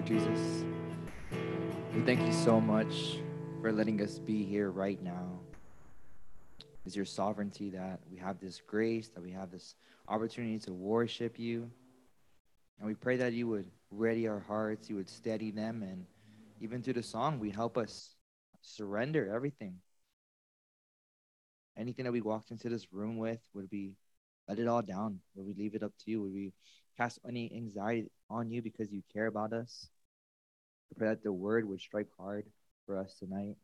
Lord Jesus, we thank you so much for letting us be here right now. It's your sovereignty that we have this grace, that we have this opportunity to worship you. And we pray that you would ready our hearts, you would steady them, and even through the song, we help us surrender everything. Anything that we walked into this room with, would we let it all down? Would we leave it up to you? Would we cast any anxiety on you because you care about us? Pray that the word would strike hard for us tonight,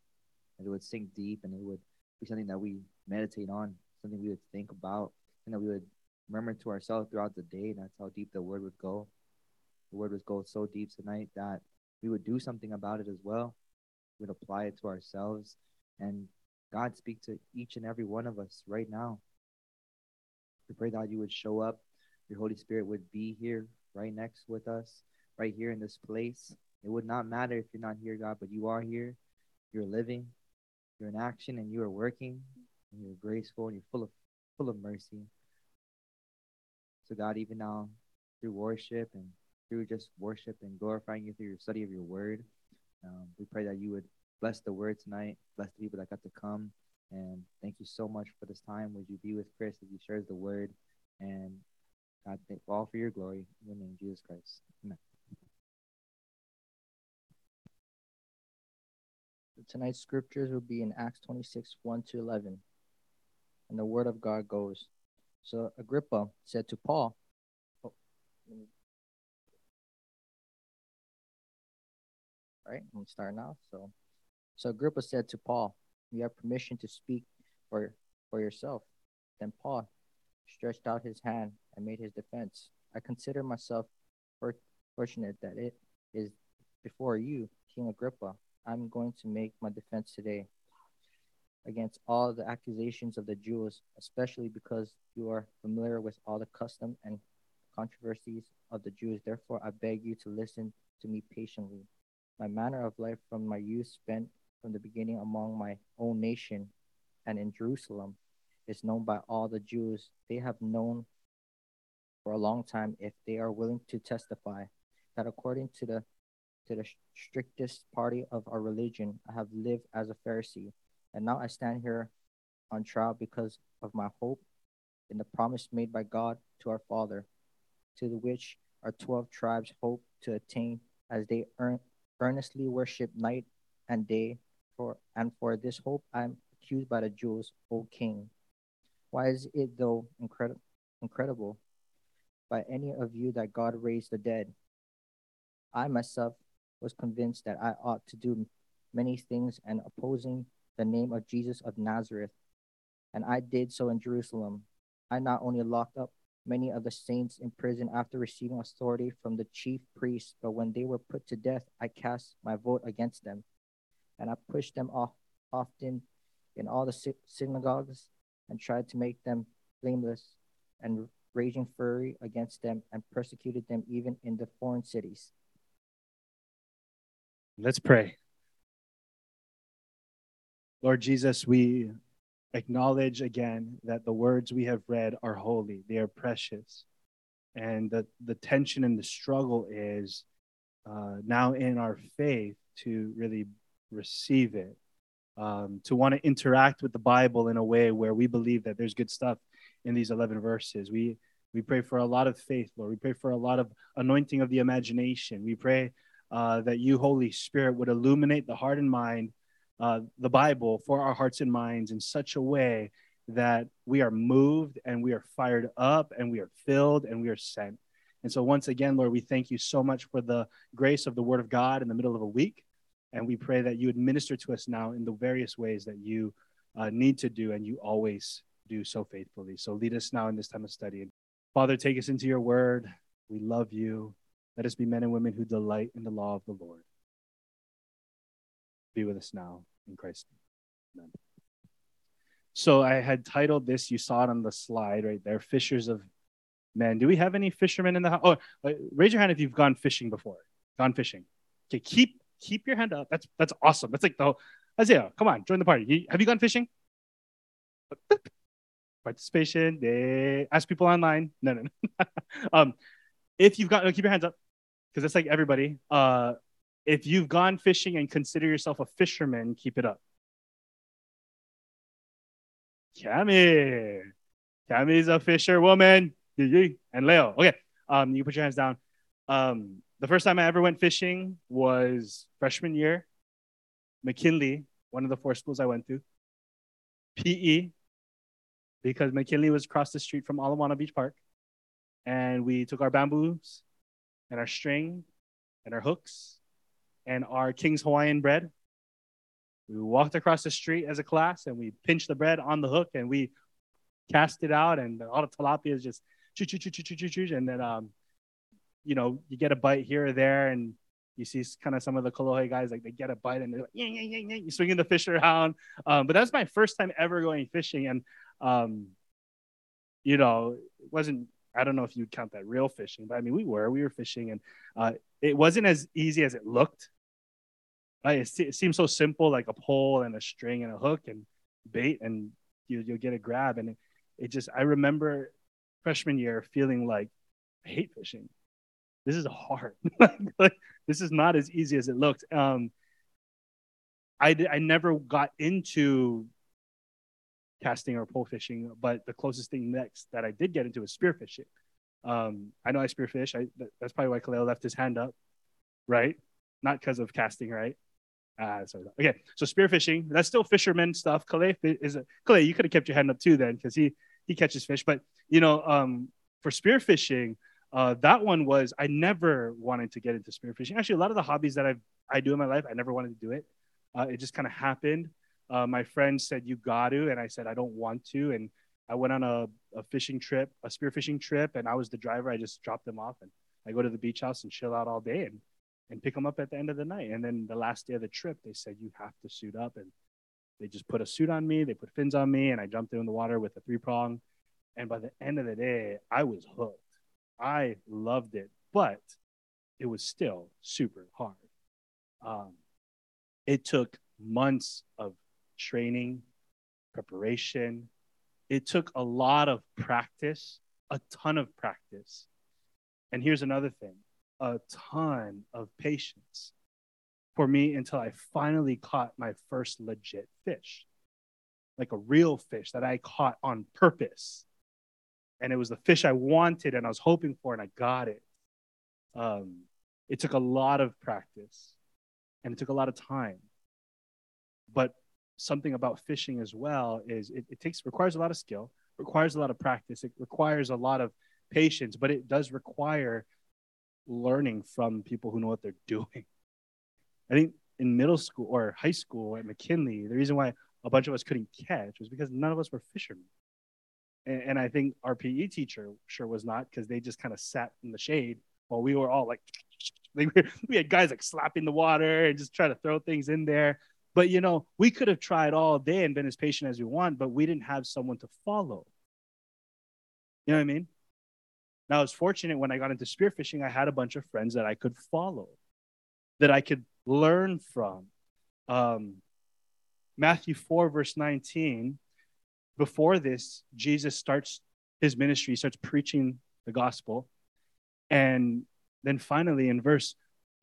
that it would sink deep, and it would be something that we meditate on, something we would think about, and that we would murmur to ourselves throughout the day. And That's how deep the word would go. The word would go so deep tonight that we would do something about it as well. We would apply it to ourselves. And God speak to each and every one of us right now. We pray that you would show up. Your Holy Spirit would be here right next with us, right here in this place. It would not matter if you're not here, God, but you are here. You're living, you're in action, and you are working, and you're graceful, and you're full of full of mercy. So God, even now, through worship and through just worship and glorifying you through your study of your word, um, we pray that you would bless the word tonight, bless the people that got to come. And thank you so much for this time. Would you be with Chris as he shares the word? And God, thank all for your glory. In the name of Jesus Christ. Amen. Tonight's scriptures will be in Acts 26, 1 to 11. And the word of God goes So Agrippa said to Paul, oh, I'm starting now. So, so Agrippa said to Paul, "You have permission to speak for for yourself." Then Paul stretched out his hand and made his defense. I consider myself fortunate that it is before you, King Agrippa. I'm going to make my defense today against all the accusations of the Jews, especially because you are familiar with all the custom and controversies of the Jews. Therefore, I beg you to listen to me patiently. My manner of life from my youth spent from the beginning among my own nation and in Jerusalem is known by all the Jews. They have known for a long time if they are willing to testify that according to the to the strictest party of our religion, I have lived as a Pharisee, and now I stand here on trial because of my hope in the promise made by God to our Father, to the which our twelve tribes hope to attain as they earn earnestly worship night and day for and for this hope I'm accused by the Jews, O king. Why is it though incredible incredible by any of you that God raised the dead? I myself was convinced that I ought to do many things and opposing the name of Jesus of Nazareth. And I did so in Jerusalem. I not only locked up many of the saints in prison after receiving authority from the chief priests, but when they were put to death, I cast my vote against them, and I pushed them off often in all the synagogues and tried to make them blameless and raging fury against them and persecuted them even in the foreign cities. Let's pray. Lord Jesus, we acknowledge again that the words we have read are holy, they are precious. And the, the tension and the struggle is uh, now in our faith to really receive it, um, to want to interact with the Bible in a way where we believe that there's good stuff in these 11 verses. We, we pray for a lot of faith, Lord. We pray for a lot of anointing of the imagination. We pray uh, that you, Holy Spirit, would illuminate the heart and mind uh, the Bible for our hearts and minds in such a way that we are moved and we are fired up and we are filled and we are sent. And so, once again, Lord, we thank you so much for the grace of the Word of God in the middle of a week. And we pray that you would minister to us now in the various ways that you uh, need to do and you always do so faithfully. So, lead us now in this time of study. Father, take us into your Word. We love you. Let us be men and women who delight in the law of the Lord be with us now in Christ. Amen. So I had titled this, you saw it on the slide right there, Fishers of Men. Do we have any fishermen in the house? Oh, raise your hand if you've gone fishing before. Gone fishing. Okay, keep keep your hand up. That's that's awesome. That's like the Isaiah, come on, join the party. Have you gone fishing? Participation. They ask people online. No, no, no. um, if you've got, keep your hands up. because it's like everybody. Uh, if you've gone fishing and consider yourself a fisherman, keep it up. Cami. Cami's a fisherwoman. And Leo. Okay. Um, you put your hands down. Um, the first time I ever went fishing was freshman year. McKinley, one of the four schools I went to. PE, because McKinley was across the street from Ala Moana Beach Park. And we took our bamboos and our string and our hooks and our King's Hawaiian bread. We walked across the street as a class and we pinched the bread on the hook and we cast it out and all the tilapia is just choo choo choo choo choo choo and then um you know you get a bite here or there and you see kind of some of the Kolohe guys like they get a bite and they're like yeah yeah yeah yeah you swinging the fish around um, but that's my first time ever going fishing and um, you know it wasn't I don't know if you'd count that real fishing but I mean we were we were fishing and uh, it wasn't as easy as it looked right it, it seems so simple like a pole and a string and a hook and bait and you, you'll get a grab and it, it just I remember freshman year feeling like I hate fishing. This is hard. like, this is not as easy as it looked. Um, I I never got into casting or pole fishing, but the closest thing next that I did get into was spearfishing. Um, I know I spearfish. I, that's probably why Kaleo left his hand up, right? Not because of casting, right? Uh, sorry. Okay, so spearfishing, that's still fisherman stuff. Kalei is a Kalei, you could have kept your hand up too then, because he he catches fish. But you know, um, for spearfishing, uh, that one was I never wanted to get into spearfishing. Actually, a lot of the hobbies that I I do in my life, I never wanted to do it. Uh, it just kind of happened. Uh, my friend said you got to, and I said I don't want to, and I went on a, a fishing trip, a spearfishing trip, and I was the driver. I just dropped them off, and I go to the beach house and chill out all day, and and pick them up at the end of the night. And then the last day of the trip, they said you have to suit up, and they just put a suit on me, they put fins on me, and I jumped in the water with a three prong. And by the end of the day, I was hooked. I loved it, but it was still super hard. Um, it took months of training, preparation. It took a lot of practice, a ton of practice. And here's another thing a ton of patience for me until I finally caught my first legit fish, like a real fish that I caught on purpose. And it was the fish I wanted and I was hoping for, and I got it. Um, it took a lot of practice and it took a lot of time. But something about fishing as well is it, it takes requires a lot of skill, requires a lot of practice, it requires a lot of patience, but it does require learning from people who know what they're doing. I think in middle school or high school at McKinley, the reason why a bunch of us couldn't catch was because none of us were fishermen. And, and I think our PE teacher sure was not because they just kind of sat in the shade while we were all like, we, we had guys like slapping the water and just trying to throw things in there. But you know, we could have tried all day and been as patient as we want, but we didn't have someone to follow. You know what I mean? Now, I was fortunate when I got into spearfishing, I had a bunch of friends that I could follow, that I could learn from. Um, Matthew 4, verse 19, before this, Jesus starts his ministry, he starts preaching the gospel. And then finally, in verse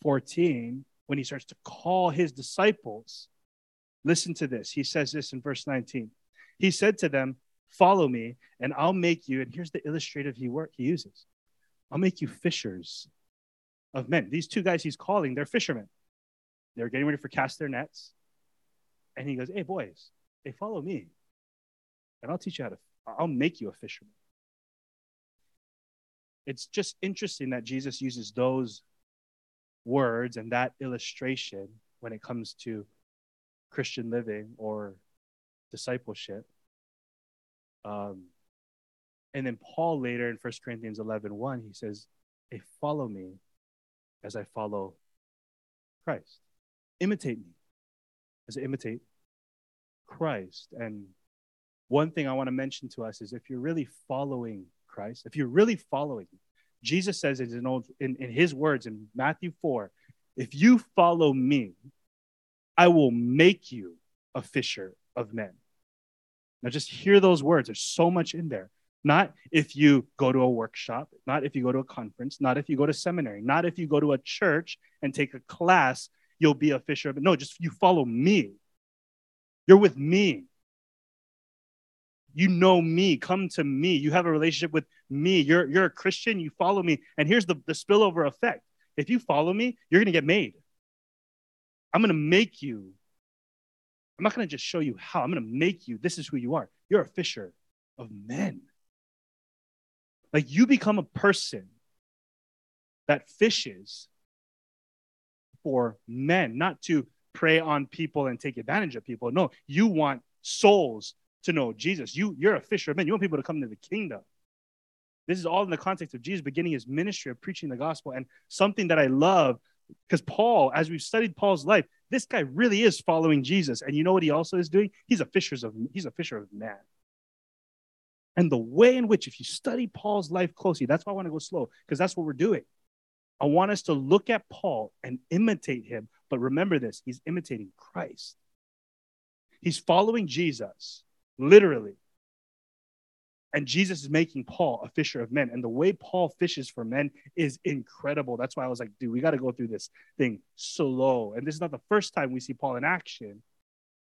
14, when he starts to call his disciples, listen to this. He says this in verse 19. He said to them, Follow me, and I'll make you. And here's the illustrative he work he uses. I'll make you fishers of men. These two guys he's calling, they're fishermen. They're getting ready for cast their nets. And he goes, Hey boys, hey, follow me. And I'll teach you how to I'll make you a fisherman. It's just interesting that Jesus uses those words and that illustration when it comes to Christian living or discipleship. Um, and then Paul later in 1 Corinthians 11 1, he says, Hey, follow me as I follow Christ. Imitate me as I imitate Christ. And one thing I want to mention to us is if you're really following Christ, if you're really following, Jesus says in, old, in, in his words in Matthew 4 if you follow me, I will make you a fisher of men. Now, just hear those words. There's so much in there. Not if you go to a workshop, not if you go to a conference, not if you go to seminary, not if you go to a church and take a class, you'll be a fisher. But no, just you follow me. You're with me. You know me. Come to me. You have a relationship with me. You're, you're a Christian. You follow me. And here's the, the spillover effect if you follow me, you're going to get made. I'm going to make you. I'm not going to just show you how. I'm going to make you. This is who you are. You're a fisher of men. Like you become a person that fishes for men, not to prey on people and take advantage of people. No, you want souls to know Jesus. You, you're a fisher of men. You want people to come to the kingdom. This is all in the context of Jesus beginning his ministry of preaching the gospel. And something that I love, because Paul, as we've studied Paul's life, this guy really is following Jesus. And you know what he also is doing? He's a fisher of he's a fisher of man. And the way in which, if you study Paul's life closely, that's why I want to go slow, because that's what we're doing. I want us to look at Paul and imitate him. But remember this he's imitating Christ. He's following Jesus, literally. And Jesus is making Paul a fisher of men. And the way Paul fishes for men is incredible. That's why I was like, dude, we got to go through this thing slow. And this is not the first time we see Paul in action.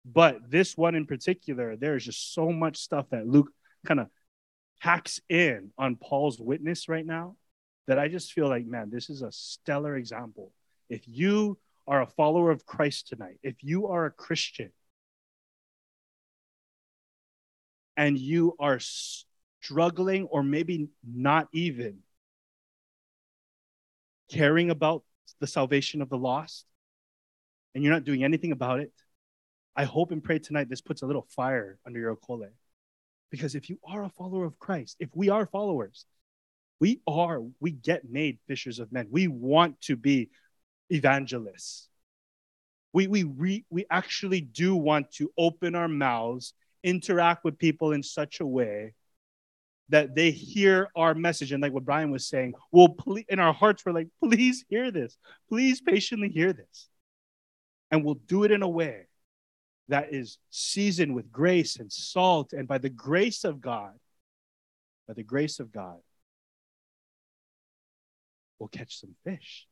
But this one in particular, there is just so much stuff that Luke kind of hacks in on Paul's witness right now that I just feel like, man, this is a stellar example. If you are a follower of Christ tonight, if you are a Christian, and you are struggling or maybe not even caring about the salvation of the lost and you're not doing anything about it, I hope and pray tonight this puts a little fire under your okole. Because if you are a follower of Christ, if we are followers, we are, we get made fishers of men. We want to be evangelists. We, we, re, we actually do want to open our mouths, interact with people in such a way that they hear our message. And like what Brian was saying, well, please, in our hearts, we're like, please hear this. Please patiently hear this. And we'll do it in a way that is seasoned with grace and salt. And by the grace of God, by the grace of God, we'll catch some fish.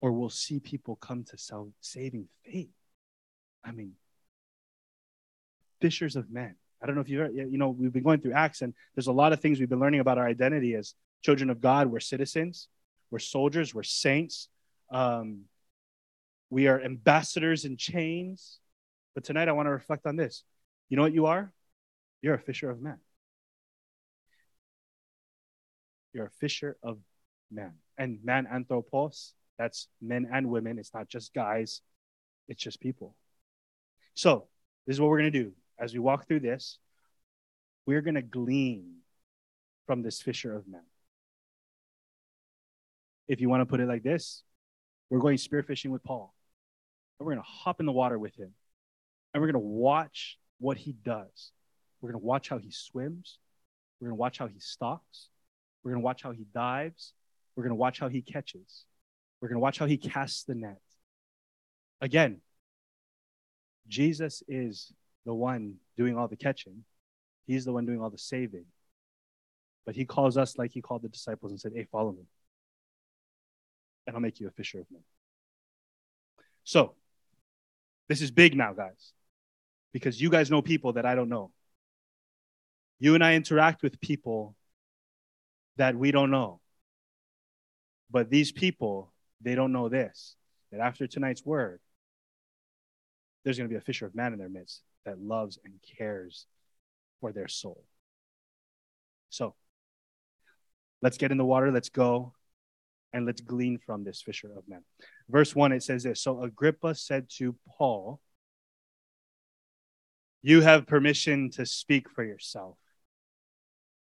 Or we'll see people come to self saving faith. I mean, fishers of men. I don't know if you've you know we've been going through Acts and there's a lot of things we've been learning about our identity as children of God. We're citizens, we're soldiers, we're saints. Um, we are ambassadors in chains. But tonight I want to reflect on this. You know what you are? You're a fisher of men. You're a fisher of men. And man anthropos, that's men and women. It's not just guys, it's just people. So, this is what we're going to do as we walk through this, we're going to glean from this fisher of men. If you want to put it like this, we're going spearfishing with Paul. And we're going to hop in the water with him. And we're going to watch what he does. We're going to watch how he swims. We're going to watch how he stalks. We're going to watch how he dives. We're going to watch how he catches. We're going to watch how he casts the net. Again, Jesus is the one doing all the catching. He's the one doing all the saving. But he calls us like he called the disciples and said, Hey, follow me. And I'll make you a fisher of men. So, this is big now, guys, because you guys know people that I don't know. You and I interact with people that we don't know. But these people, they don't know this that after tonight's word, there's going to be a fisher of man in their midst that loves and cares for their soul. So let's get in the water, let's go, and let's glean from this fisher of men. Verse 1, it says this So Agrippa said to Paul, You have permission to speak for yourself.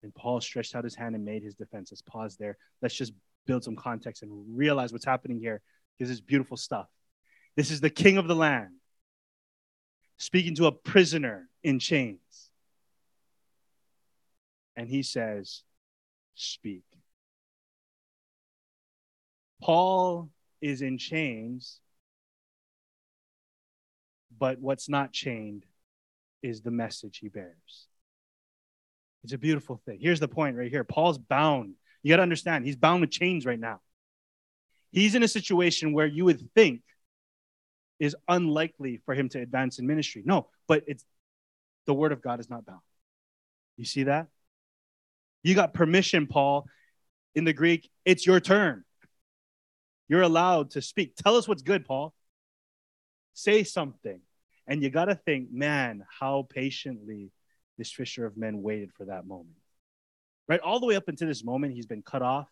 And Paul stretched out his hand and made his defense. Let's pause there. Let's just build some context and realize what's happening here. This is beautiful stuff. This is the king of the land speaking to a prisoner in chains. And he says, Speak. Paul is in chains, but what's not chained is the message he bears. It's a beautiful thing. Here's the point right here Paul's bound. You got to understand, he's bound with chains right now. He's in a situation where you would think is unlikely for him to advance in ministry. No, but it's the word of God is not bound. You see that? You got permission, Paul. In the Greek, it's your turn. You're allowed to speak. Tell us what's good, Paul. Say something. And you got to think, man, how patiently this fisher of men waited for that moment. Right? All the way up until this moment, he's been cut off.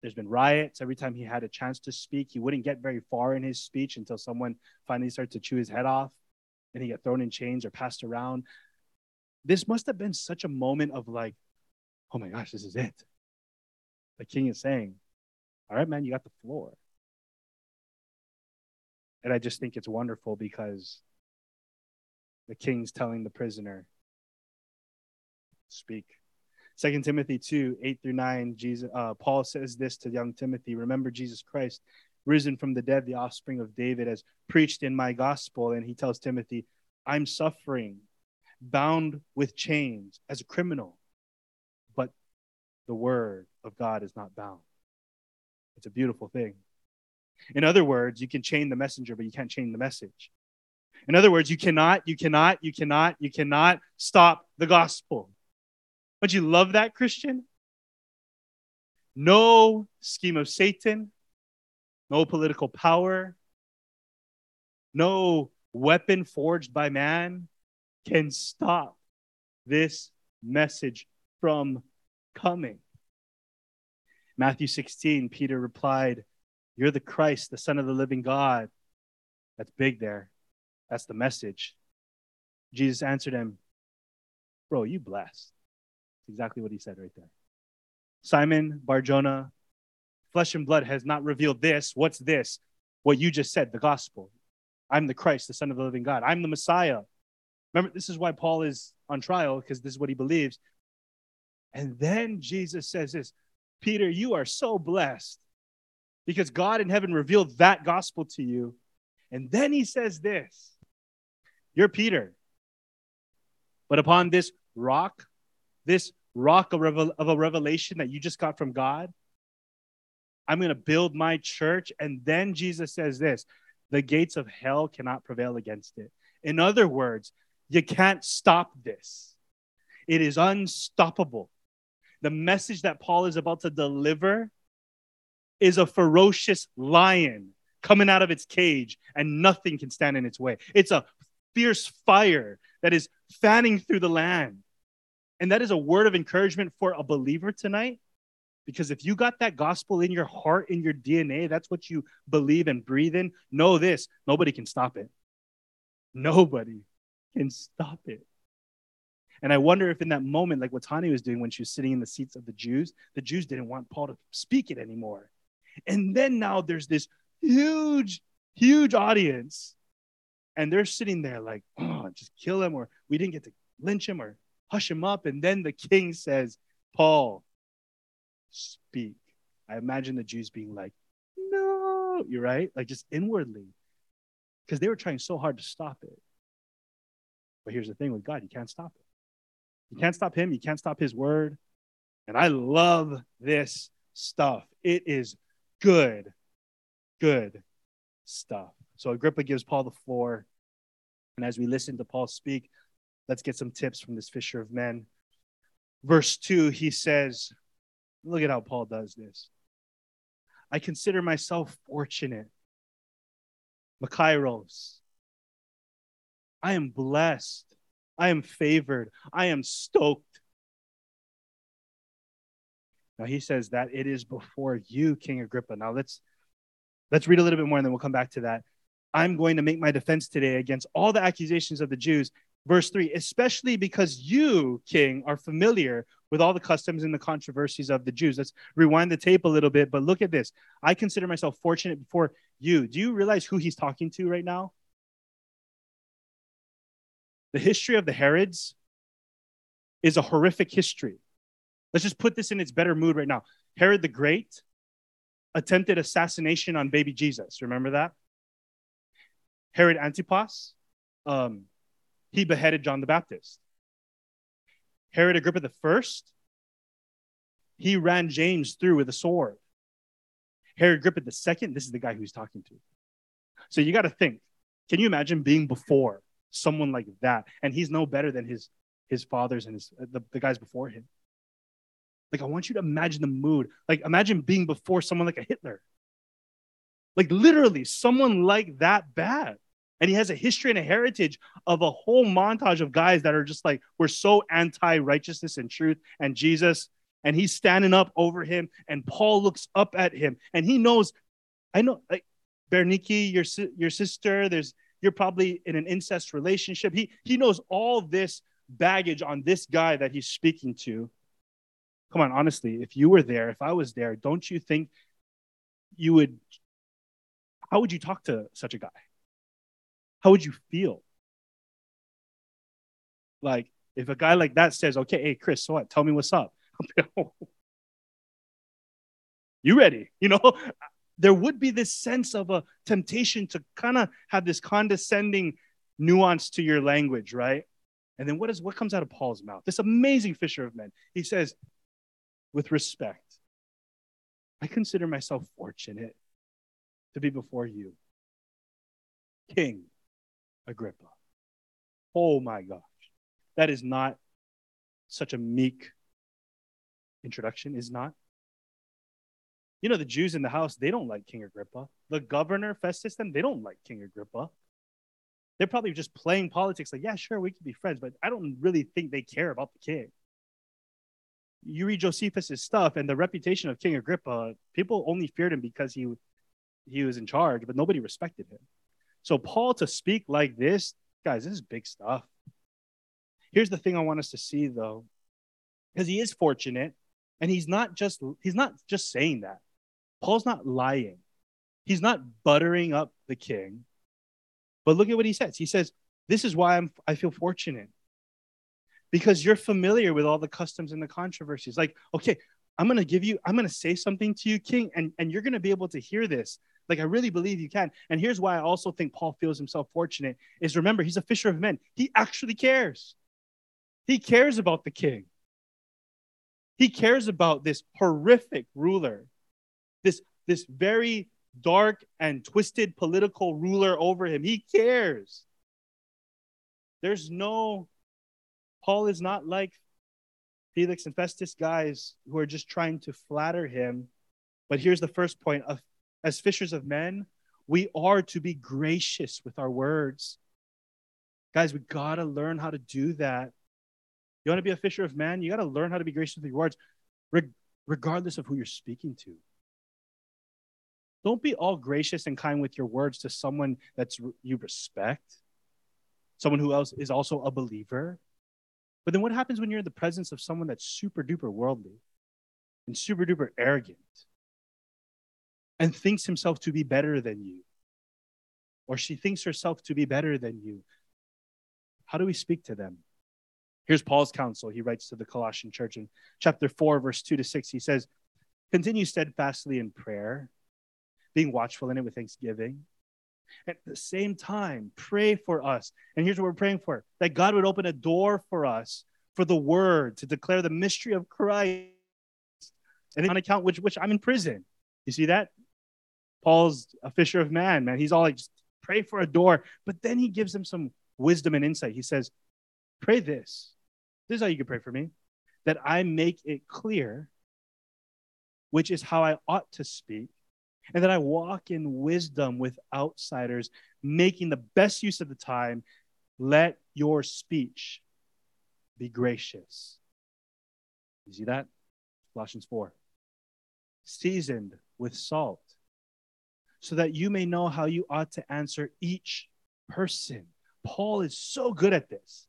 There's been riots. Every time he had a chance to speak, he wouldn't get very far in his speech until someone finally started to chew his head off and he got thrown in chains or passed around. This must have been such a moment of like, oh my gosh, this is it. The king is saying, all right, man, you got the floor. And I just think it's wonderful because the king's telling the prisoner, speak. Second Timothy 2, 8 through 9, Jesus, uh, Paul says this to young Timothy Remember Jesus Christ, risen from the dead, the offspring of David, as preached in my gospel. And he tells Timothy, I'm suffering, bound with chains as a criminal, but the word of God is not bound. It's a beautiful thing. In other words, you can chain the messenger, but you can't chain the message. In other words, you cannot, you cannot, you cannot, you cannot stop the gospel. But you love that, Christian? No scheme of Satan, no political power, no weapon forged by man can stop this message from coming. Matthew 16, Peter replied, You're the Christ, the Son of the living God. That's big there. That's the message. Jesus answered him, Bro, you blessed. Exactly what he said right there. Simon Barjona, flesh and blood has not revealed this. What's this? What you just said, the gospel. I'm the Christ, the Son of the living God. I'm the Messiah. Remember, this is why Paul is on trial, because this is what he believes. And then Jesus says this Peter, you are so blessed because God in heaven revealed that gospel to you. And then he says this You're Peter. But upon this rock, this rock of, a revelation that you just got from God, I'm going to build my church. And then Jesus says this the gates of hell cannot prevail against it. In other words, you can't stop this, it is unstoppable. The message that Paul is about to deliver is a ferocious lion coming out of its cage, and nothing can stand in its way. It's a fierce fire that is fanning through the land. And that is a word of encouragement for a believer tonight because if you got that gospel in your heart, in your DNA, that's what you believe and breathe in, know this nobody can stop it. Nobody can stop it. And I wonder if in that moment, like what Tani was doing when she was sitting in the seats of the Jews, the Jews didn't want Paul to speak it anymore. And then now there's this huge, huge audience. And they're sitting there like, oh, just kill him, or we didn't get to lynch him or hush him up. And then the king says, Paul, speak. I imagine the Jews being like, no, you're right, like just inwardly, because they were trying so hard to stop it. But here's the thing with God, you can't stop it. You can't stop him, you can't stop his word. And I love this stuff. It is good, good stuff. So Agrippa gives Paul the floor. And as we listen to Paul speak, let's get some tips from this fisher of men. Verse 2, he says, Look at how Paul does this. I consider myself fortunate. Makarios. I am blessed. I am favored. I am stoked. Now he says that it is before you, King Agrippa. Now let's let's read a little bit more and then we'll come back to that. I'm going to make my defense today against all the accusations of the Jews Verse 3 especially because you, king, are familiar with all the customs and the controversies of the Jews. Let's rewind the tape a little bit, but look at this. I consider myself fortunate before you. Do you realize who he's talking to right now? The history of the Herods is a horrific history. Let's just put this in its better mood right now. Herod the Great attempted assassination on baby Jesus. Remember that? Herod Antipas um, he beheaded John the Baptist. Herod Agrippa first, he ran James through with a sword. Herod Agrippa second, this is the guy who he's talking to. So you got to think, can you imagine being before someone like that? And he's no better than his his fathers and his uh, the, the guys before him. Like I want you to imagine the mood. Like imagine being before someone like a Hitler. Like literally someone like that bad. And he has a history and a heritage of a whole montage of guys that are just like, we're so anti righteousness and truth and Jesus. And he's standing up over him. And Paul looks up at him and he knows, I know, like, Berniki, your, your sister, there's, you're probably in an incest relationship. He, he knows all this baggage on this guy that he's speaking to. Come on, honestly, if you were there, if I was there, don't you think you would, how would you talk to such a guy? How would you feel? Like, if a guy like that says, okay, hey, Chris, so what? Tell me what's up. you ready? You know, there would be this sense of a temptation to kind of have this condescending nuance to your language, right? And then what is what comes out of Paul's mouth? This amazing fisher of men. He says, with respect, I consider myself fortunate to be before you, King Agrippa. Oh my gosh. That is not such a meek introduction, is not. You know, the Jews in the house, they don't like King Agrippa. The governor, Festus, them, they don't like King Agrippa. They're probably just playing politics like, yeah, sure, we can be friends, but I don't really think they care about the king. You read Josephus' stuff and the reputation of King Agrippa, people only feared him because he, he was in charge, but nobody respected him. So, Paul to speak like this, guys, this is big stuff. Here's the thing I want us to see though, because he is fortunate and he's not just he's not just saying that. Paul's not lying. He's not buttering up the king. But look at what he says. He says, This is why I'm, I feel fortunate because you're familiar with all the customs and the controversies. Like, okay, I'm going to give you, I'm going to say something to you, King, and, and you're going to be able to hear this. Like, I really believe you can. And here's why I also think Paul feels himself fortunate is remember, he's a fisher of men. He actually cares. He cares about the king. He cares about this horrific ruler, this, this very dark and twisted political ruler over him. He cares. There's no, Paul is not like Felix and Festus guys who are just trying to flatter him. But here's the first point of as fishers of men, we are to be gracious with our words. Guys, we got to learn how to do that. You want to be a fisher of men? You got to learn how to be gracious with your words, regardless of who you're speaking to. Don't be all gracious and kind with your words to someone that's you respect, someone who else is also a believer. But then what happens when you're in the presence of someone that's super duper worldly and super duper arrogant and thinks himself to be better than you? Or she thinks herself to be better than you. How do we speak to them? Here's Paul's counsel. He writes to the Colossian church in chapter 4, verse 2 to 6. He says, Continue steadfastly in prayer being watchful in it with thanksgiving. At the same time, pray for us. And here's what we're praying for that God would open a door for us for the word to declare the mystery of Christ. And on account which which I'm in prison. You see that? Paul's a fisher of man, man. He's all like, just pray for a door. But then he gives them some wisdom and insight. He says, Pray this. This is how you can pray for me that I make it clear, which is how I ought to speak, and that I walk in wisdom with outsiders, making the best use of the time. Let your speech be gracious. You see that? Colossians 4. Seasoned with salt, so that you may know how you ought to answer each person. Paul is so good at this.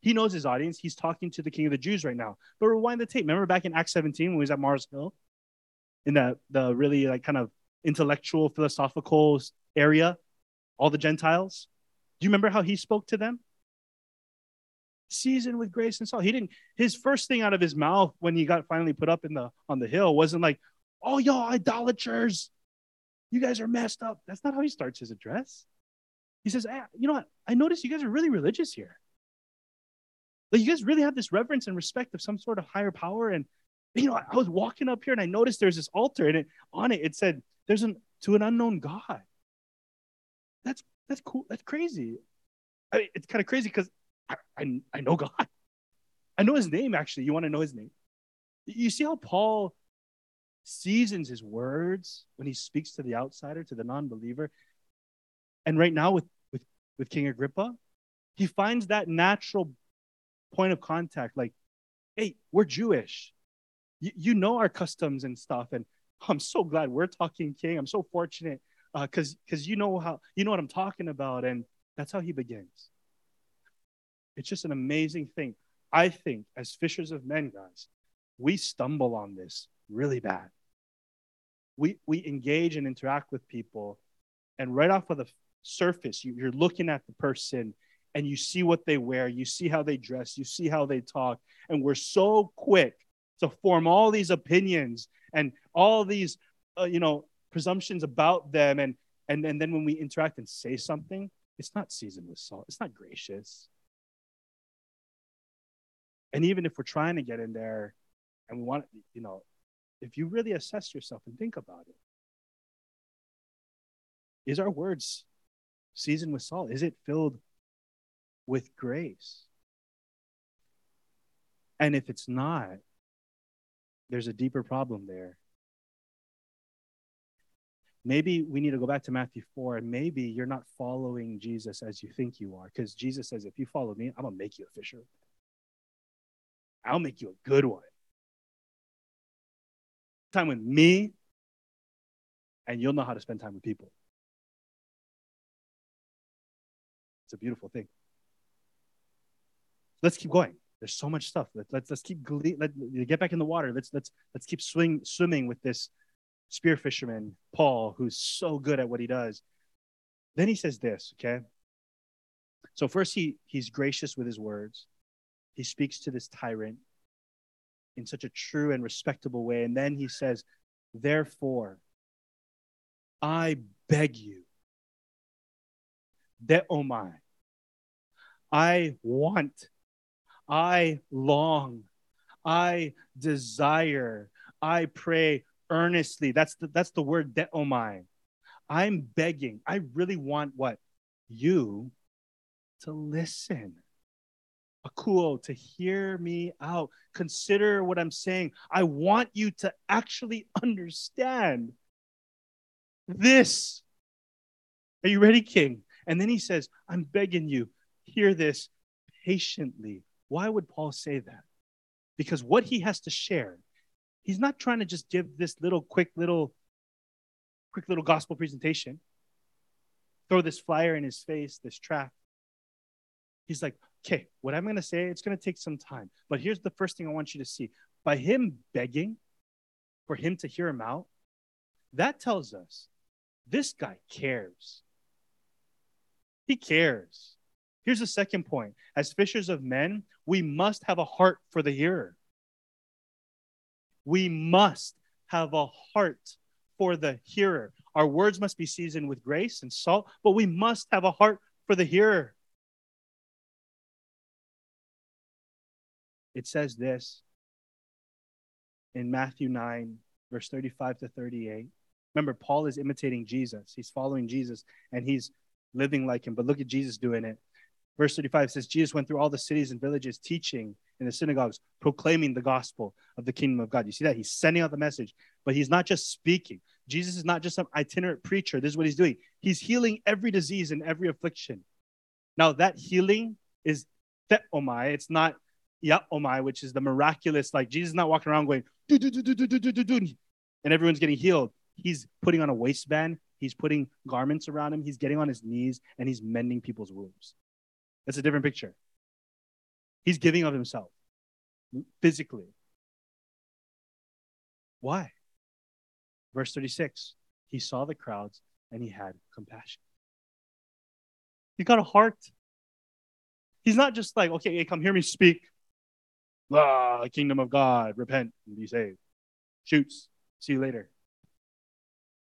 He knows his audience. He's talking to the king of the Jews right now. But rewind the tape. Remember back in Acts 17 when he was at Mars Hill? in the the really like kind of intellectual philosophical area all the gentiles do you remember how he spoke to them seasoned with grace and salt he didn't his first thing out of his mouth when he got finally put up in the on the hill wasn't like oh y'all idolaters you guys are messed up that's not how he starts his address he says ah, you know what i noticed you guys are really religious here Like you guys really have this reverence and respect of some sort of higher power. And you know, I was walking up here and I noticed there's this altar, and it on it it said, "There's an to an unknown God." That's that's cool. That's crazy. I mean, it's kind of crazy because I, I I know God. I know His name. Actually, you want to know His name? You see how Paul seasons his words when he speaks to the outsider, to the non-believer. And right now with with with King Agrippa, he finds that natural point of contact like hey we're jewish. You, you know our customs and stuff. And i'm so glad we're talking king. I'm so fortunate because uh, because you know how you know what i'm talking about. And that's how he begins. It's just an amazing thing. I think as fishers of men guys we stumble on this really bad we we engage and interact with people and right off of the surface you, you're looking at the person and you see what they wear, you see how they dress, you see how they talk, and we're so quick to form all these opinions and all these, uh, you know, presumptions about them, and and and then when we interact and say something, it's not seasoned with salt, it's not gracious. And even if we're trying to get in there, and we want, you know, if you really assess yourself and think about it, is our words seasoned with salt? Is it filled with grace. And if it's not, there's a deeper problem there. Maybe we need to go back to Matthew 4, and maybe you're not following Jesus as you think you are, because Jesus says, if you follow me, I'm going to make you a fisher. I'll make you a good one. Time with me, and you'll know how to spend time with people. It's a beautiful thing let's keep going. There's so much stuff. Let, let's let's keep let get back in the water. Let's let's let's keep swing swimming with this spear fisherman Paul, who's so good at what he does. Then he says this, okay? So first he he's gracious with his words. He speaks to this tyrant in such a true and respectable way, and then he says, "Therefore, I beg you, deomai, I want I long, I desire, I pray earnestly. That's the, that's the word deomai. I'm begging. I really want what? You to listen. Akuo, to hear me out. Consider what I'm saying. I want you to actually understand this. Are you ready, King? And then he says, I'm begging you, hear this patiently. Why would Paul say that? Because what he has to share, he's not trying to just give this little quick little quick little gospel presentation. Throw this flyer in his face, this track. He's like, okay, what I'm going to say, it's going to take some time. But here's the first thing I want you to see. By him begging for him to hear him out, that tells us this guy cares. He cares. Here's the second point. As fishers of men, we must have a heart for the hearer. We must have a heart for the hearer. Our words must be seasoned with grace and salt, but we must have a heart for the hearer. It says this in Matthew 9, verse 35 to 38. Remember, Paul is imitating Jesus. He's following Jesus and he's living like him. But look at Jesus doing it. Verse 35 says, Jesus went through all the cities and villages teaching in the synagogues, proclaiming the gospel of the kingdom of God. You see that? He's sending out the message, but he's not just speaking. Jesus is not just some itinerant preacher. This is what he's doing. He's healing every disease and every affliction. Now, that healing is theomai. Oh it's not iaomai, which is the miraculous, like Jesus is not walking around going, do, do, do, do, do, do, do, do, and everyone's getting healed. He's putting on a waistband. He's putting garments around him. He's getting on his knees and he's mending people's wounds. That's a different picture. He's giving of himself physically. Why? Verse 36 He saw the crowds and he had compassion. He got a heart. He's not just like, okay, hey, come hear me speak. Ah, kingdom of God, repent and be saved. Shoots. See you later.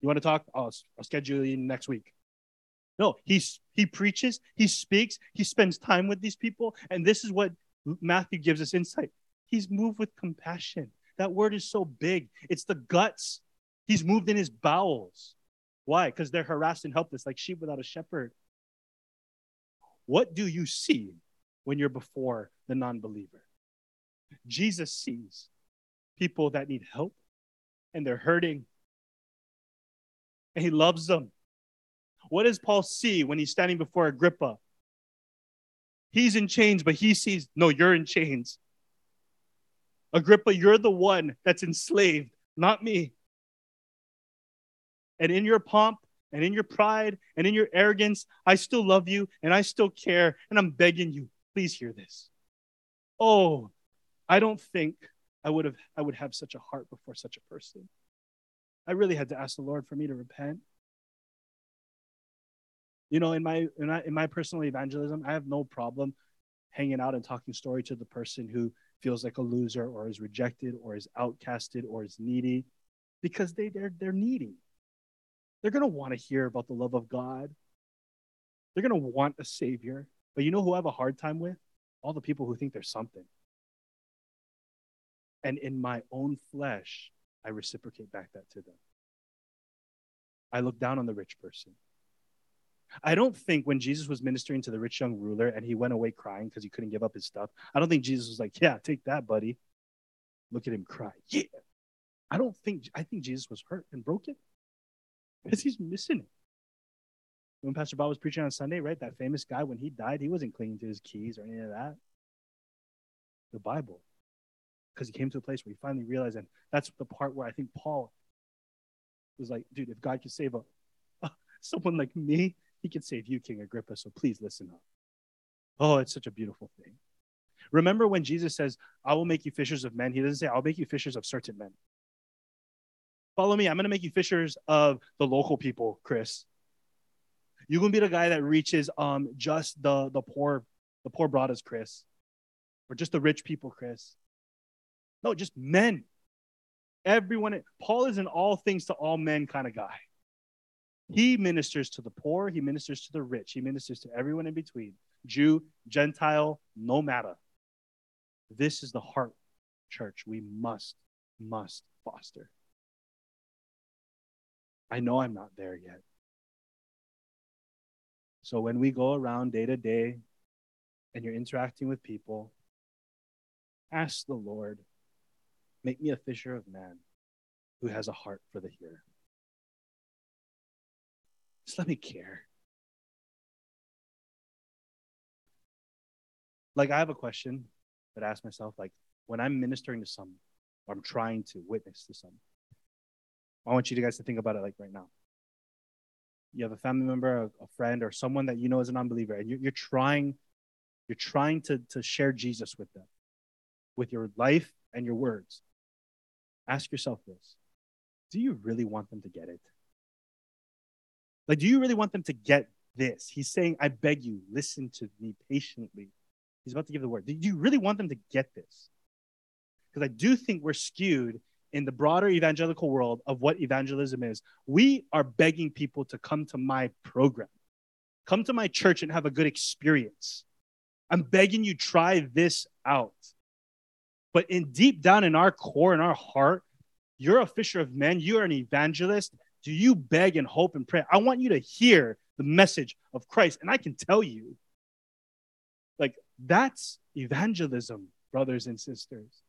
You want to talk? I'll, I'll schedule you next week. No, he's he preaches, he speaks, he spends time with these people, and this is what Matthew gives us insight. He's moved with compassion. That word is so big. It's the guts. He's moved in his bowels. Why? Because they're harassed and helpless, like sheep without a shepherd. What do you see when you're before the non believer? Jesus sees people that need help and they're hurting, and he loves them. What does Paul see when he's standing before Agrippa? He's in chains, but he sees, no, you're in chains. Agrippa, you're the one that's enslaved, not me. And in your pomp and in your pride and in your arrogance, I still love you and I still care. And I'm begging you, please hear this. Oh, I don't think I would have I would have such a heart before such a person. I really had to ask the Lord for me to repent. You know, in my in my, in my personal evangelism, I have no problem hanging out and talking story to the person who feels like a loser or is rejected or is outcasted or is needy because they they're they're needy. They're going to want to hear about the love of God. They're going to want a savior. But you know who I have a hard time with? All the people who think there's something. And in my own flesh, I reciprocate back that to them. I look down on the rich person. I don't think when Jesus was ministering to the rich young ruler and he went away crying because he couldn't give up his stuff, I don't think Jesus was like, Yeah, take that, buddy. Look at him cry. Yeah. I don't think, I think Jesus was hurt and broken because he's missing it. When Pastor Bob was preaching on Sunday, right? That famous guy, when he died, he wasn't clinging to his keys or any of that. The Bible. Because he came to a place where he finally realized, and that's the part where I think Paul was like, dude, if God could save a, someone like me, he can save you, King Agrippa. So please listen up. Oh, it's such a beautiful thing. Remember when Jesus says, I will make you fishers of men? He doesn't say, I'll make you fishers of certain men. Follow me. I'm going to make you fishers of the local people, Chris. You're going to be the guy that reaches um just the the poor the poor brothers, Chris. Or just the rich people, Chris. No, just men. Everyone. Paul is an all things to all men kind of guy. He ministers to the poor, he ministers to the rich, he ministers to everyone in between Jew, Gentile, no matter. This is the heart, church, we must, must foster. I know I'm not there yet. So when we go around day to day and you're interacting with people, ask the Lord, make me a fisher of men who has a heart for the hearer. Just let me care. Like, I have a question that I ask myself, like, when I'm ministering to someone, or I'm trying to witness to someone, I want you guys to think about it like right now. You have a family member, a, friend, or someone that you know is an unbeliever, and you're, you're trying, you're trying to, to share Jesus with them, with your life and your words. Ask yourself this: Do you really want them to get it? Like, do you really want them to get this? He's saying, I beg you, listen to me patiently. He's about to give the word. Do you really want them to get this? Because I do think we're skewed in the broader evangelical world of what evangelism is. We are begging people to come to my program, come to my church and have a good experience. I'm begging you, try this out. But in deep down in our core, in our heart, you're a fisher of men, you are an evangelist, do you beg and hope and pray? I want you to hear the message of Christ. And I can tell you, like, that's evangelism, brothers and sisters.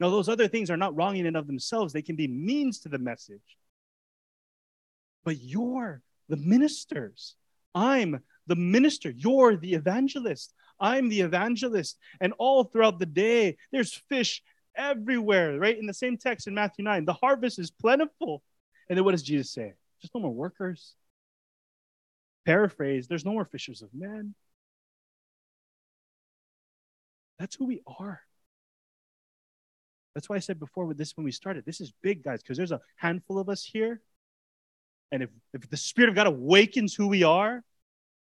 Now, those other things are not wrong in and of themselves, they can be means to the message. But you're the ministers. I'm the minister. You're the evangelist. I'm the evangelist. And all throughout the day, there's fish everywhere, right? In the same text in Matthew 9, the harvest is plentiful, and then what does Jesus say? Just no more workers. Paraphrase, there's no more fishers of men. That's who we are. That's why I said before with this when we started, this is big, guys, because there's a handful of us here. And if, if the Spirit of God awakens who we are,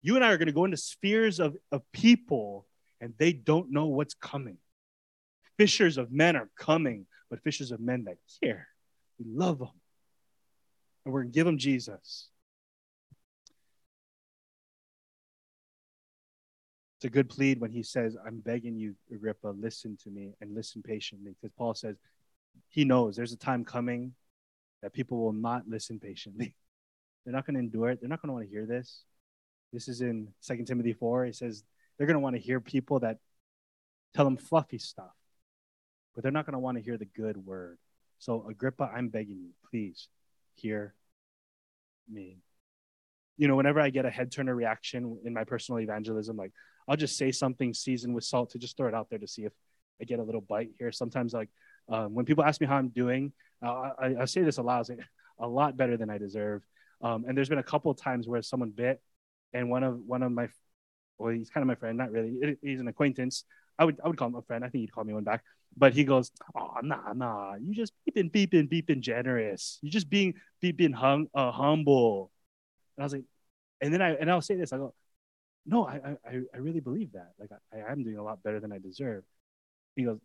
you and I are going to go into spheres of, of people and they don't know what's coming. Fishers of men are coming, but fishers of men that care. We love them and we're going to give them Jesus. it's a good plead when he says, I'm begging you, Agrippa, listen to me and listen patiently. Because Paul says he knows there's a time coming that people will not listen patiently. They're not going to endure it. They're not going to want to hear this. This is in Second Timothy 4. He says they're going to want to hear people that tell them fluffy stuff, but they're not going to want to hear the good word. So, Agrippa, I'm begging you, please hear me. You know, whenever I get a head turner reaction in my personal evangelism, like I'll just say something seasoned with salt to just throw it out there to see if I get a little bite here. Sometimes, like um, when people ask me how I'm doing, uh, I, I, say this a lot, a lot better than I deserve. Um, and there's been a couple of times where someone bit, and one of one of my, well, he's kind of my friend, not really, he's an acquaintance. I would I would call him a friend. I think he'd call me one back. But he goes, "Oh, nah, nah, you just beeping, beeping, beeping generous. You're just being beeping hum, uh, humble." And I was like, and then I and I'll say this. I go, no, I I, I really believe that. Like I, I am doing a lot better than I deserve. He goes,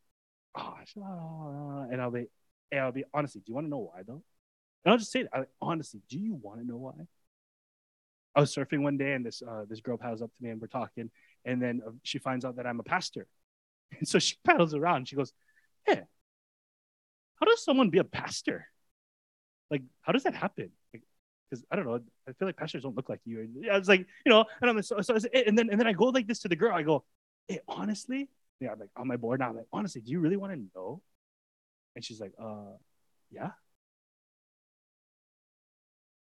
oh, and I'll be, and I'll be honestly, do you want to know why though? And I'll just say that. honestly, do you want to know why? I was surfing one day and this uh, this girl paddles up to me and we're talking, and then uh, she finds out that I'm a pastor, and so she paddles around. And she goes, "Hey, how does someone be a pastor? Like, how does that happen? Like, because I don't know. I feel like pastors don't look like you. And I was like, you know, and I'm like, so, so and then and then I go like this to the girl. I go, hey, honestly, yeah, I'm like on my board now. I'm like, honestly, do you really want to know? And she's like, uh, yeah,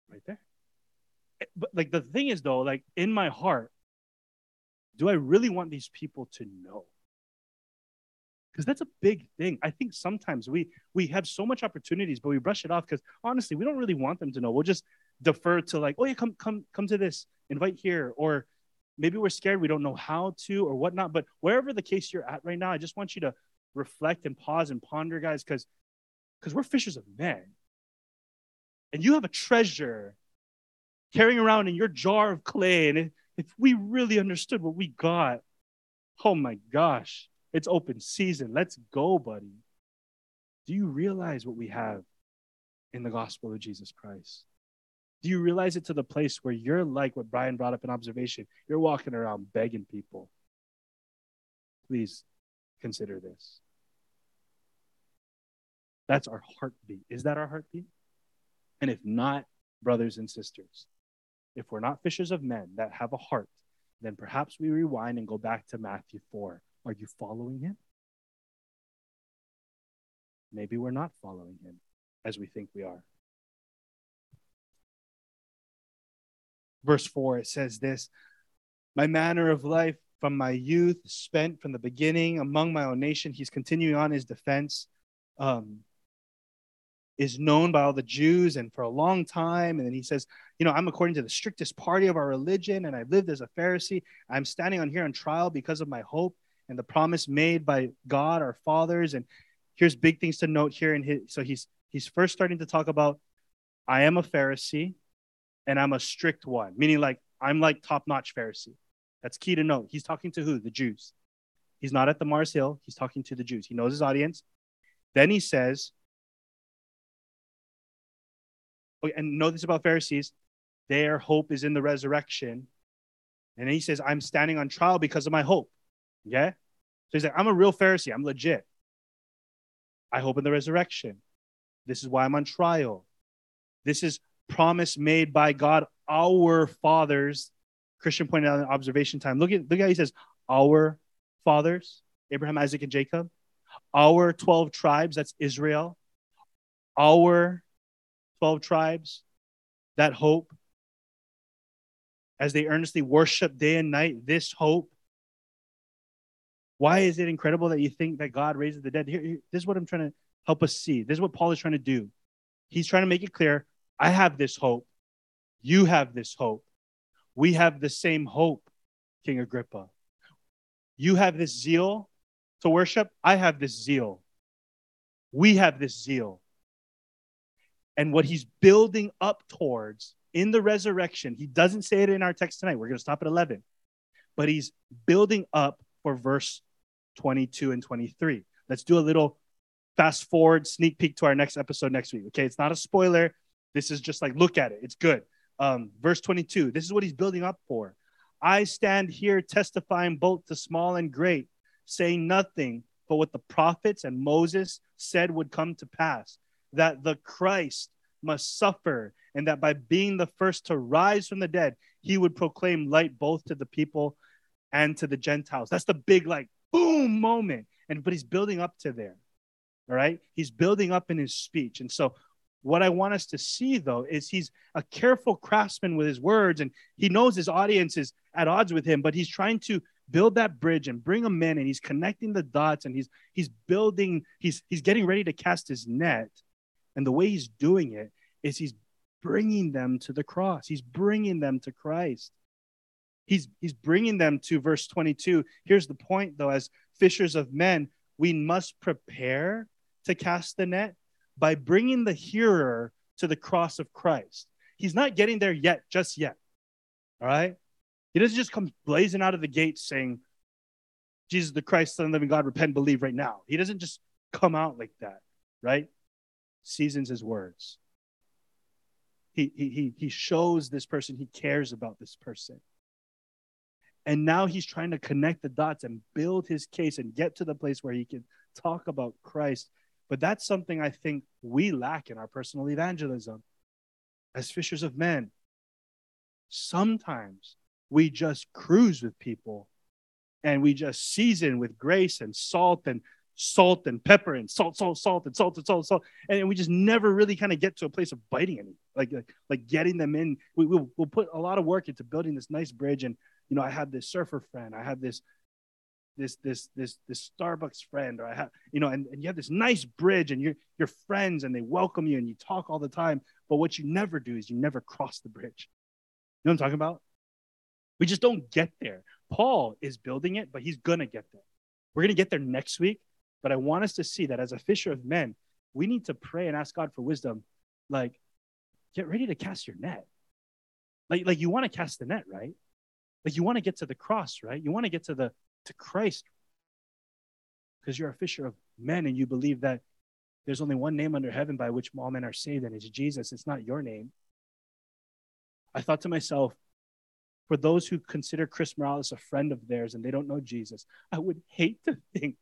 right there. But like the thing is though, like in my heart, do I really want these people to know? because that's a big thing. I think sometimes we we have so much opportunities, but we brush it off because honestly, we don't really want them to know. We'll just defer to like, oh yeah, come come come to this, invite here, or maybe we're scared we don't know how to or whatnot. But wherever the case you're at right now, I just want you to reflect and pause and ponder, guys, because because we're fishers of men, and you have a treasure carrying around in your jar of clay, and if, we really understood what we got, oh my gosh, it's open season. Let's go, buddy. Do you realize what we have in the gospel of Jesus Christ? Do you realize it to the place where you're like what Brian brought up in observation? You're walking around begging people. Please consider this. That's our heartbeat. Is that our heartbeat? And if not, brothers and sisters, if we're not fishers of men that have a heart, then perhaps we rewind and go back to Matthew 4. Are you following him? Maybe we're not following him as we think we are. verse 4, it says this My manner of life from my youth, spent from the beginning among my own nation. He's continuing on his defense. Um, is known by all the Jews and for a long time. And then he says, You know, I'm according to the strictest party of our religion, and I've lived as a Pharisee. I'm standing on here on trial because of my hope and the promise made by God, our fathers. And here's big things to note here. And so he's he's first starting to talk about, I am a Pharisee and I'm a strict one, meaning like I'm like top notch Pharisee. That's key to note. He's talking to who? The Jews. He's not at the Mars Hill. He's talking to the Jews. He knows his audience. Then he says, Oh, and know this about Pharisees their hope is in the resurrection. And he says, I'm standing on trial because of my hope. Yeah? So he's like, I'm a real Pharisee. I'm legit. I hope in the resurrection. This is why I'm on trial. This is promise made by God, our fathers. Christian pointed out in observation time. Look at look at how he says, our fathers, Abraham, Isaac, and Jacob, our 12 tribes, that's Israel, our 12 tribes, that hope. As they earnestly worship day and night, this hope. Why is it incredible that you think that God raises the dead? Here, here, this is what I'm trying to help us see. This is what Paul is trying to do. He's trying to make it clear I have this hope. You have this hope. We have the same hope, King Agrippa. You have this zeal to worship. I have this zeal. We have this zeal. And what he's building up towards in the resurrection, he doesn't say it in our text tonight. We're going to stop at 11. But he's building up for verse 22 and 23. Let's do a little fast forward sneak peek to our next episode next week. Okay, it's not a spoiler. This is just like, look at it. It's good. Um, verse 22, this is what he's building up for. I stand here testifying both to small and great, saying nothing but what the prophets and Moses said would come to pass that the Christ must suffer, and that by being the first to rise from the dead, he would proclaim light both to the people and to the Gentiles. That's the big, like, boom moment. And but he's building up to there. All right. He's building up in his speech. And so what I want us to see though is he's a careful craftsman with his words and he knows his audience is at odds with him, but he's trying to build that bridge and bring them in and he's connecting the dots and he's he's building he's he's getting ready to cast his net and the way he's doing it is he's bringing them to the cross. He's bringing them to Christ. He's he's bringing them to verse 22. Here's the point though as fishers of men, we must prepare to cast the net by bringing the hearer to the cross of Christ. He's not getting there yet, just yet. All right? He doesn't just come blazing out of the gate saying, Jesus the Christ, Son of the living God, repent, believe right now. He doesn't just come out like that, right? Seasons his words. He, he, he, shows this person he cares about this person. And now he's trying to connect the dots and build his case and get to the place where he can talk about Christ. But that's something I think we lack in our personal evangelism as fishers of men. Sometimes we just cruise with people and we just season with grace and salt and salt and pepper and salt, salt, salt and salt and salt, salt, and we just never really kind of get to a place of biting any, like like, like getting them in. We, we'll, we'll put a lot of work into building this nice bridge, and you know, I have this surfer friend, I have this this this this this Starbucks friend, or I have you know, and, and you have this nice bridge, and you're you're friends, and they welcome you, and you talk all the time. But what you never do is you never cross the bridge. You know what I'm talking about? We just don't get there. Paul is building it, but he's gonna get there. We're gonna get there next week. But I want us to see that as a fisher of men, we need to pray and ask God for wisdom. Like, get ready to cast your net. Like, like you want to cast the net, right? Like you want to get to the cross, right? You want to get to the to Christ because you're a fisher of men and you believe that there's only one name under heaven by which all men are saved, and it's Jesus. It's not your name. I thought to myself, for those who consider Chris Morales a friend of theirs and they don't know Jesus, I would hate to think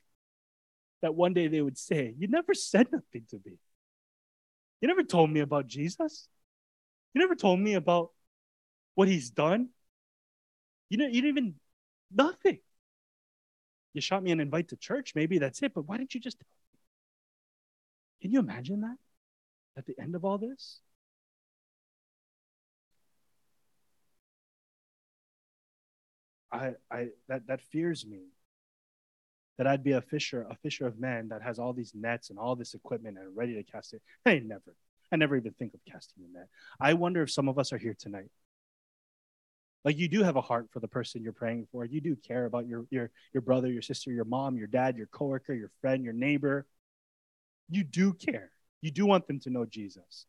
that one day they would say, You never said nothing to me. You never told me about Jesus. You never told me about what he's done. You know, you didn't even nothing. You shot me an invite to church, maybe that's it, but why didn't you just tell me? Can you imagine that? At the end of all this? I I that that fears me that I'd be a fisher, a fisher of men that has all these nets and all this equipment and ready to cast it. I never, I never even think of casting a net. I wonder if some of us are here tonight. Like you do have a heart for the person you're praying for. You do care about your your your brother, your sister, your mom, your dad, your coworker, your friend, your neighbor. You do care. You do want them to know Jesus.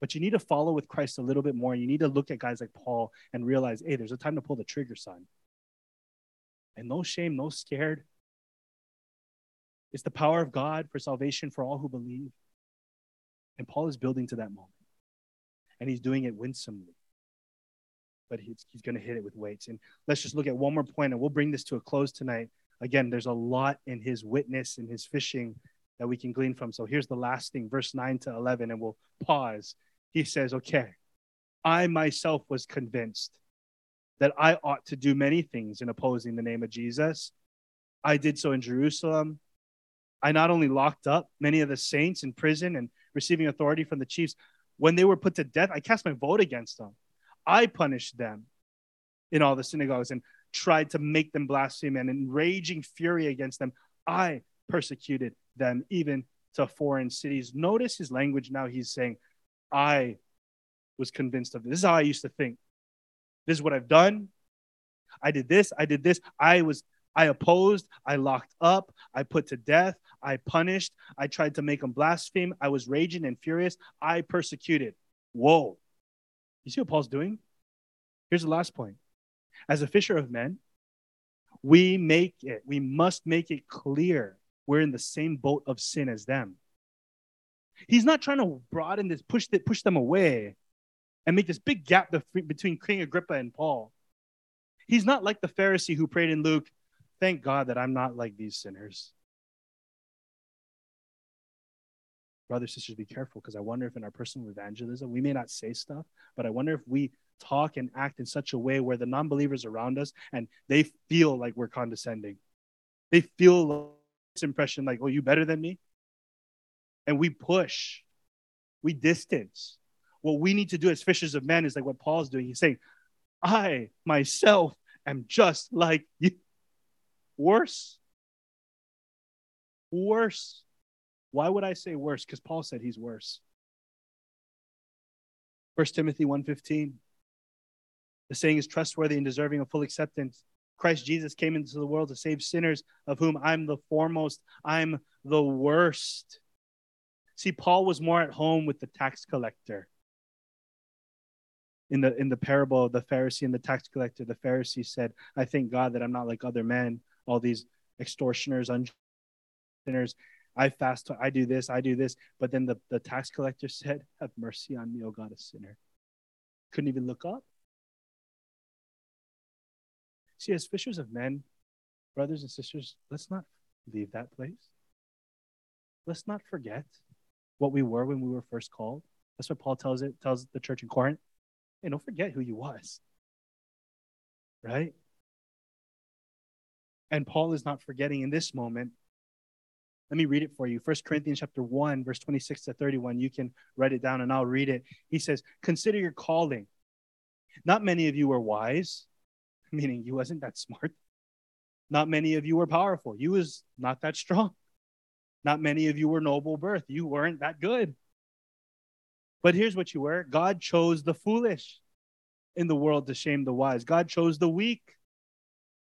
But you need to follow with Christ a little bit more. You need to look at guys like Paul and realize, hey, there's a time to pull the trigger, son. And no shame, no scared. It's the power of God for salvation for all who believe. And Paul is building to that moment. And he's doing it winsomely. But he's, he's going to hit it with weights. And let's just look at one more point, and we'll bring this to a close tonight. Again, there's a lot in his witness and his fishing that we can glean from. So here's the last thing, verse 9 to 11, and we'll pause. He says, Okay, I myself was convinced that I ought to do many things in opposing the name of Jesus. I did so in Jerusalem I not only locked up many of the saints in prison and receiving authority from the chiefs, when they were put to death, I cast my vote against them. I punished them in all the synagogues and tried to make them blaspheme and in raging fury against them, I persecuted them even to foreign cities. Notice his language now. He's saying, I was convinced of this. This is how I used to think. This is what I've done. I did this. I did this. I was I opposed, I locked up, I put to death, I punished, I tried to make them blaspheme, I was raging and furious, I persecuted. Whoa. You see what Paul's doing? Here's the last point. As a fisher of men, we make it, we must make it clear we're in the same boat of sin as them. He's not trying to broaden this, push, the, push them away and make this big gap between King Agrippa and Paul. He's not like the Pharisee who prayed in Luke, Thank God that I'm not like these sinners. Brothers, sisters, be careful because I wonder if in our personal evangelism, we may not say stuff, but I wonder if we talk and act in such a way where the non believers around us and they feel like we're condescending. They feel this impression like, oh, you better than me? And we push, we distance. What we need to do as fishers of men is like what Paul's doing. He's saying, I myself am just like you. Worse. Worse. Why would I say worse? Because Paul said he's worse. 1 Timothy 1:15. The saying is trustworthy and deserving of full acceptance. Christ Jesus came into the world to save sinners, of whom I'm the foremost. I'm the worst. See, Paul was more at home with the tax collector. In the in the parable of the Pharisee and the tax collector, the Pharisee said, I thank God that I'm not like other men, all these extortioners, sinners. I fast, I do this, I do this. But then the, the tax collector said, Have mercy on me, O God, a sinner. Couldn't even look up. See, as fishers of men, brothers and sisters, let's not leave that place. Let's not forget what we were when we were first called. That's what Paul tells it tells the church in Corinth. Hey, don't forget who you was. Right? And Paul is not forgetting in this moment. Let me read it for you. First Corinthians chapter 1, verse 26 to 31. You can write it down and I'll read it. He says, Consider your calling. Not many of you were wise, meaning you wasn't that smart. Not many of you were powerful. You was not that strong. Not many of you were noble birth. You weren't that good. But here's what you were God chose the foolish in the world to shame the wise. God chose the weak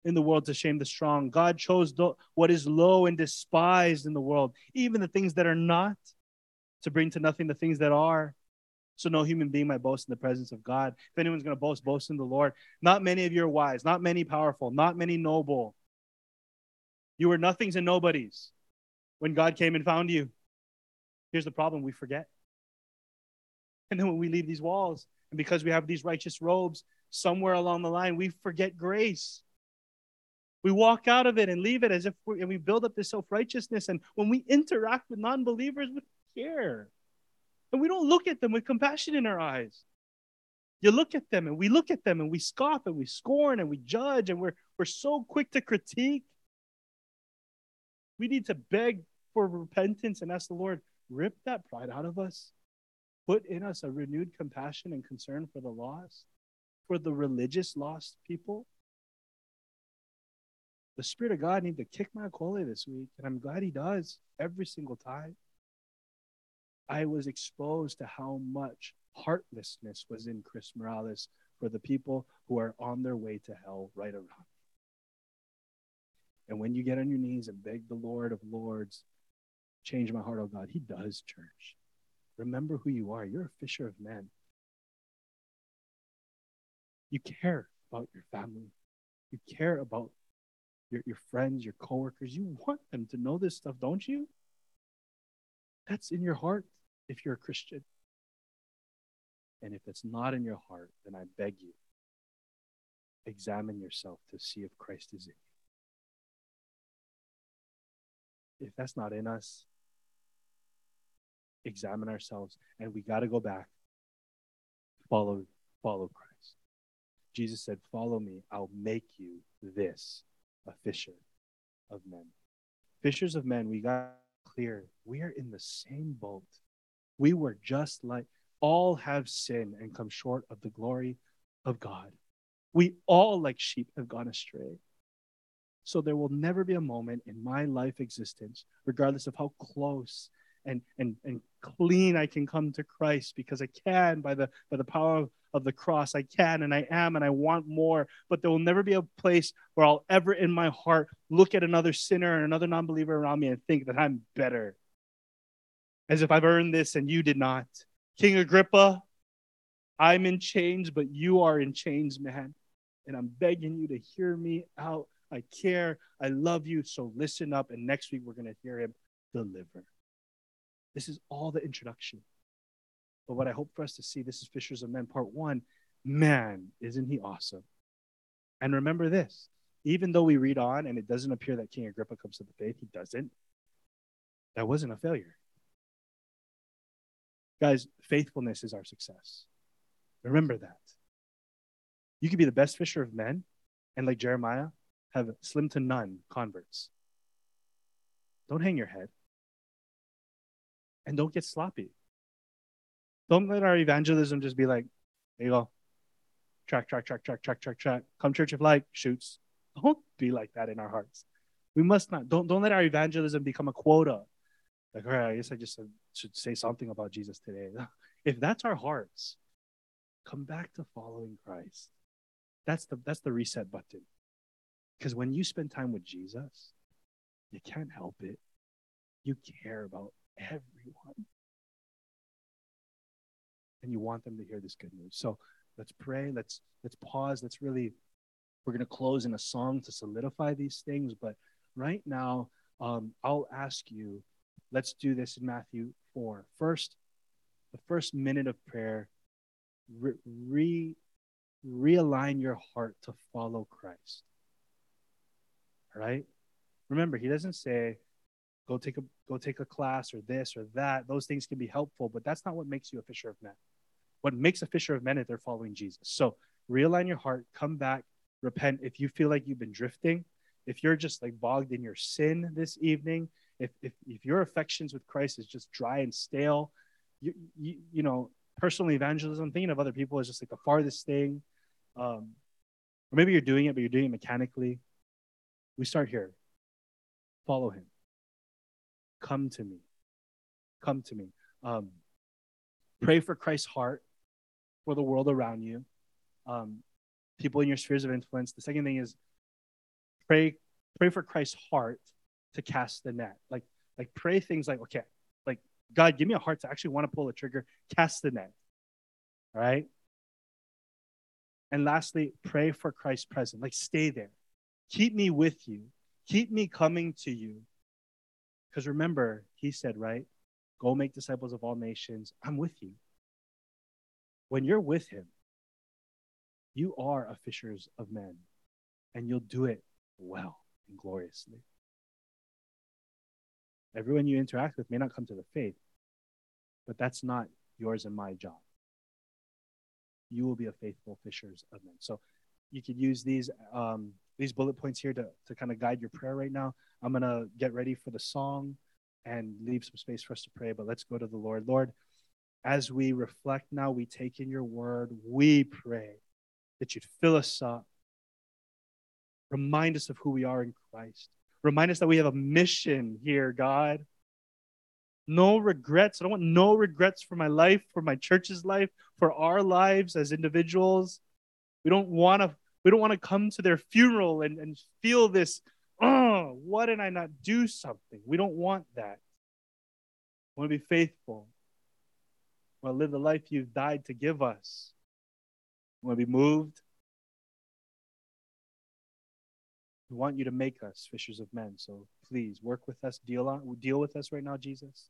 in the world to shame the strong. God chose the, what is low and despised in the world, even the things that are not, to bring to nothing the things that are. So no human being might boast in the presence of God. If anyone's going to boast, boast in the Lord. Not many of you are wise, not many powerful, not many noble. You were nothings and nobodies when God came and found you. Here's the problem we forget. And then when we leave these walls, and because we have these righteous robes, somewhere along the line, we forget grace. We walk out of it and leave it as if we, and we build up this self righteousness. And when we interact with non believers, we care. And we don't look at them with compassion in our eyes. You look at them and we look at them and we scoff and we scorn and we judge and we're, we're so quick to critique. We need to beg for repentance and ask the Lord, rip that pride out of us. Put in us a renewed compassion and concern for the lost, for the religious lost people the Spirit of God need to kick my cole this week, and I'm glad He does every single time. I was exposed to how much heartlessness was in Chris Morales for the people who are on their way to hell right around. And when you get on your knees and beg the Lord of Lords, change my heart, oh God, He does, church. Remember who you are. You're a fisher of men. You care about your family. You care about your, your friends, your coworkers. You want them to know this stuff, don't you? That's in your heart if you're a Christian. And if it's not in your heart, then I beg you, examine yourself to see if Christ is in you. If that's not in us, examine ourselves and we got to go back follow follow christ jesus said follow me i'll make you this a fisher of men. Fishers of men, we got clear. We are in the same boat. We were just like all have sinned and come short of the glory of God. We all, like sheep, have gone astray. So there will never be a moment in my life existence, regardless of how close and, and, and clean I can come to Christ, because I can by the by the power of of the cross. I can and I am and I want more, but there will never be a place where I'll ever in my heart look at another sinner and another non believer around me and think that I'm better. As if I've earned this and you did not. King Agrippa, I'm in chains, but you are in chains, man. And I'm begging you to hear me out. I care. I love you. So listen up. And next week, we're going to hear him deliver. This is all the introduction. But what I hope for us to see, this is Fishers of Men, part one. Man, isn't he awesome? And remember this even though we read on and it doesn't appear that King Agrippa comes to the faith, he doesn't. That wasn't a failure. Guys, faithfulness is our success. Remember that. You could be the best fisher of men and, like Jeremiah, have slim to none converts. Don't hang your head. And don't get sloppy. Don't let our evangelism just be like, there you go. Track, track, track, track, track, track, track. Come church if like, shoots. Don't be like that in our hearts. We must not. Don't don't let our evangelism become a quota. Like, all right, I guess I just should say something about Jesus today. If that's our hearts, come back to following Christ. That's the that's the reset button. Because when you spend time with Jesus, you can't help it. You care about everyone. And you want them to hear this good news. So let's pray. Let's let's pause. Let's really we're to close in a song to solidify these things. But right now, um, I'll ask you, let's do this in Matthew 4. First, the first minute of prayer, re, re realign your heart to follow Christ. All right? Remember, he doesn't say, go take a go take a class or this or that. Those things can be helpful, but that's not what makes you a fisher of men. What makes a fisher of men is they're following Jesus. So realign your heart, come back, repent. If you feel like you've been drifting, if you're just like bogged in your sin this evening, if if, if your affections with Christ is just dry and stale, you, you you know, personal evangelism, thinking of other people is just like the farthest thing. Um, or maybe you're doing it, but you're doing it mechanically. We start here. Follow him. Come to me. Come to me. Um, pray for Christ's heart for the world around you, um, people in your spheres of influence. The second thing is pray pray for Christ's heart to cast the net. Like like pray things like okay, like God, give me a heart to actually want to pull the trigger, cast the net. All right. And lastly, pray for Christ's presence. Like stay there. Keep me with you. Keep me coming to you. Because remember, he said, right? Go make disciples of all nations. I'm with you. When you're with him, you are a fishers of men, and you'll do it well and gloriously. Everyone you interact with may not come to the faith, but that's not yours and my job. You will be a faithful fishers of men. So you could use these um, these bullet points here to, to kind of guide your prayer right now. I'm gonna get ready for the song and leave some space for us to pray, but let's go to the Lord. Lord, as we reflect now, we take in your word, we pray that you'd fill us up. Remind us of who we are in Christ. Remind us that we have a mission here, God. No regrets. I don't want no regrets for my life, for my church's life, for our lives as individuals. We don't want to we don't want to come to their funeral and, and feel this, oh, why did I not do something? We don't want that. We want to be faithful. We want to live the life you've died to give us. We want to be moved. We want you to make us fishers of men. So please work with us, deal on, deal with us right now, Jesus.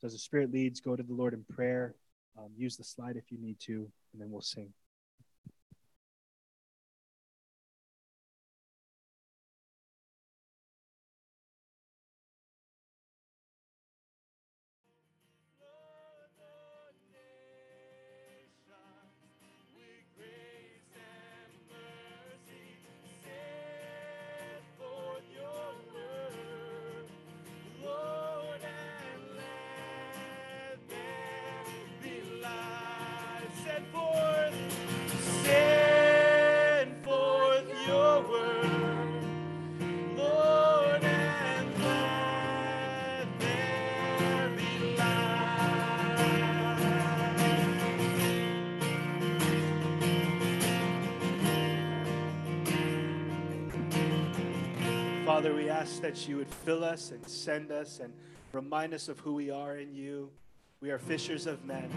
So as the Spirit leads, go to the Lord in prayer. Um, use the slide if you need to, and then we'll sing. That you would fill us and send us and remind us of who we are in you. We are fishers of men.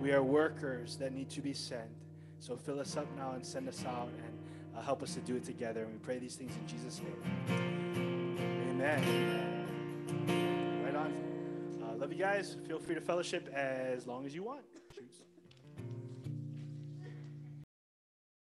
We are workers that need to be sent. So fill us up now and send us out and uh, help us to do it together. And we pray these things in Jesus' name. Amen. Right on. Uh, love you guys. Feel free to fellowship as long as you want. Cheers.